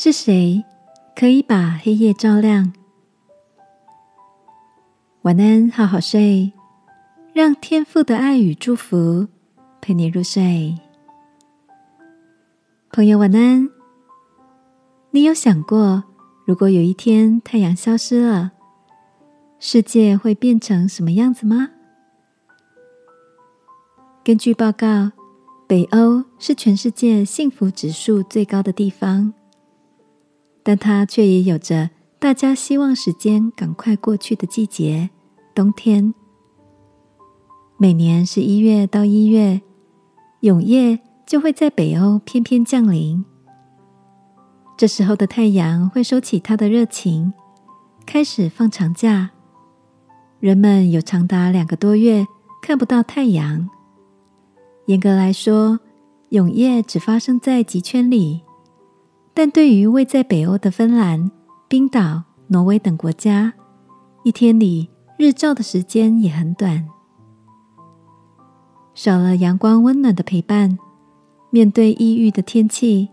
是谁可以把黑夜照亮？晚安，好好睡，让天父的爱与祝福陪你入睡。朋友，晚安。你有想过，如果有一天太阳消失了，世界会变成什么样子吗？根据报告，北欧是全世界幸福指数最高的地方。但它却也有着大家希望时间赶快过去的季节——冬天。每年十一月到一月，永夜就会在北欧翩翩降临。这时候的太阳会收起它的热情，开始放长假。人们有长达两个多月看不到太阳。严格来说，永夜只发生在极圈里。但对于位在北欧的芬兰、冰岛、挪威等国家，一天里日照的时间也很短。少了阳光温暖的陪伴，面对抑郁的天气，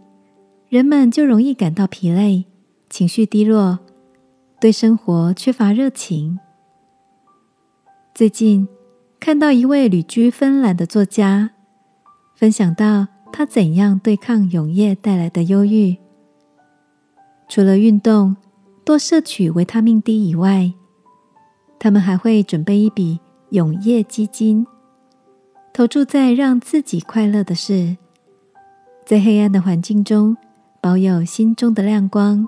人们就容易感到疲累、情绪低落，对生活缺乏热情。最近看到一位旅居芬兰的作家，分享到他怎样对抗永夜带来的忧郁。除了运动、多摄取维他命 D 以外，他们还会准备一笔永夜基金，投注在让自己快乐的事，在黑暗的环境中保有心中的亮光。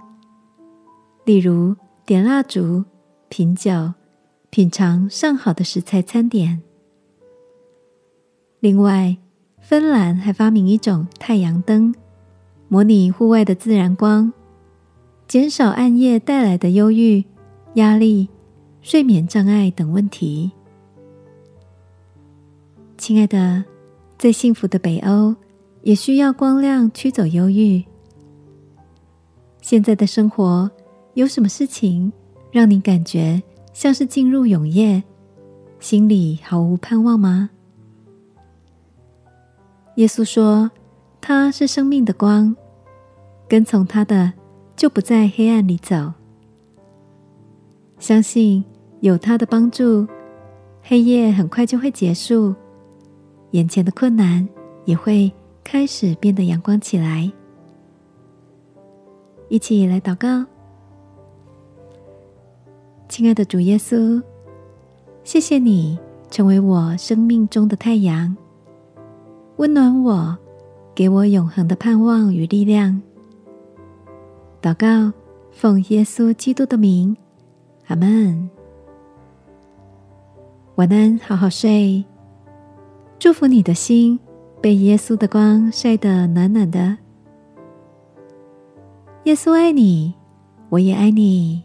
例如点蜡烛、品酒、品尝上好的食材餐点。另外，芬兰还发明一种太阳灯，模拟户外的自然光。减少暗夜带来的忧郁、压力、睡眠障碍等问题。亲爱的，在幸福的北欧，也需要光亮驱走忧郁。现在的生活有什么事情让你感觉像是进入永夜，心里毫无盼望吗？耶稣说：“他是生命的光，跟从他的。”就不在黑暗里走，相信有他的帮助，黑夜很快就会结束，眼前的困难也会开始变得阳光起来。一起来祷告，亲爱的主耶稣，谢谢你成为我生命中的太阳，温暖我，给我永恒的盼望与力量。祷告，奉耶稣基督的名，阿门。晚安，好好睡。祝福你的心被耶稣的光晒得暖暖的。耶稣爱你，我也爱你。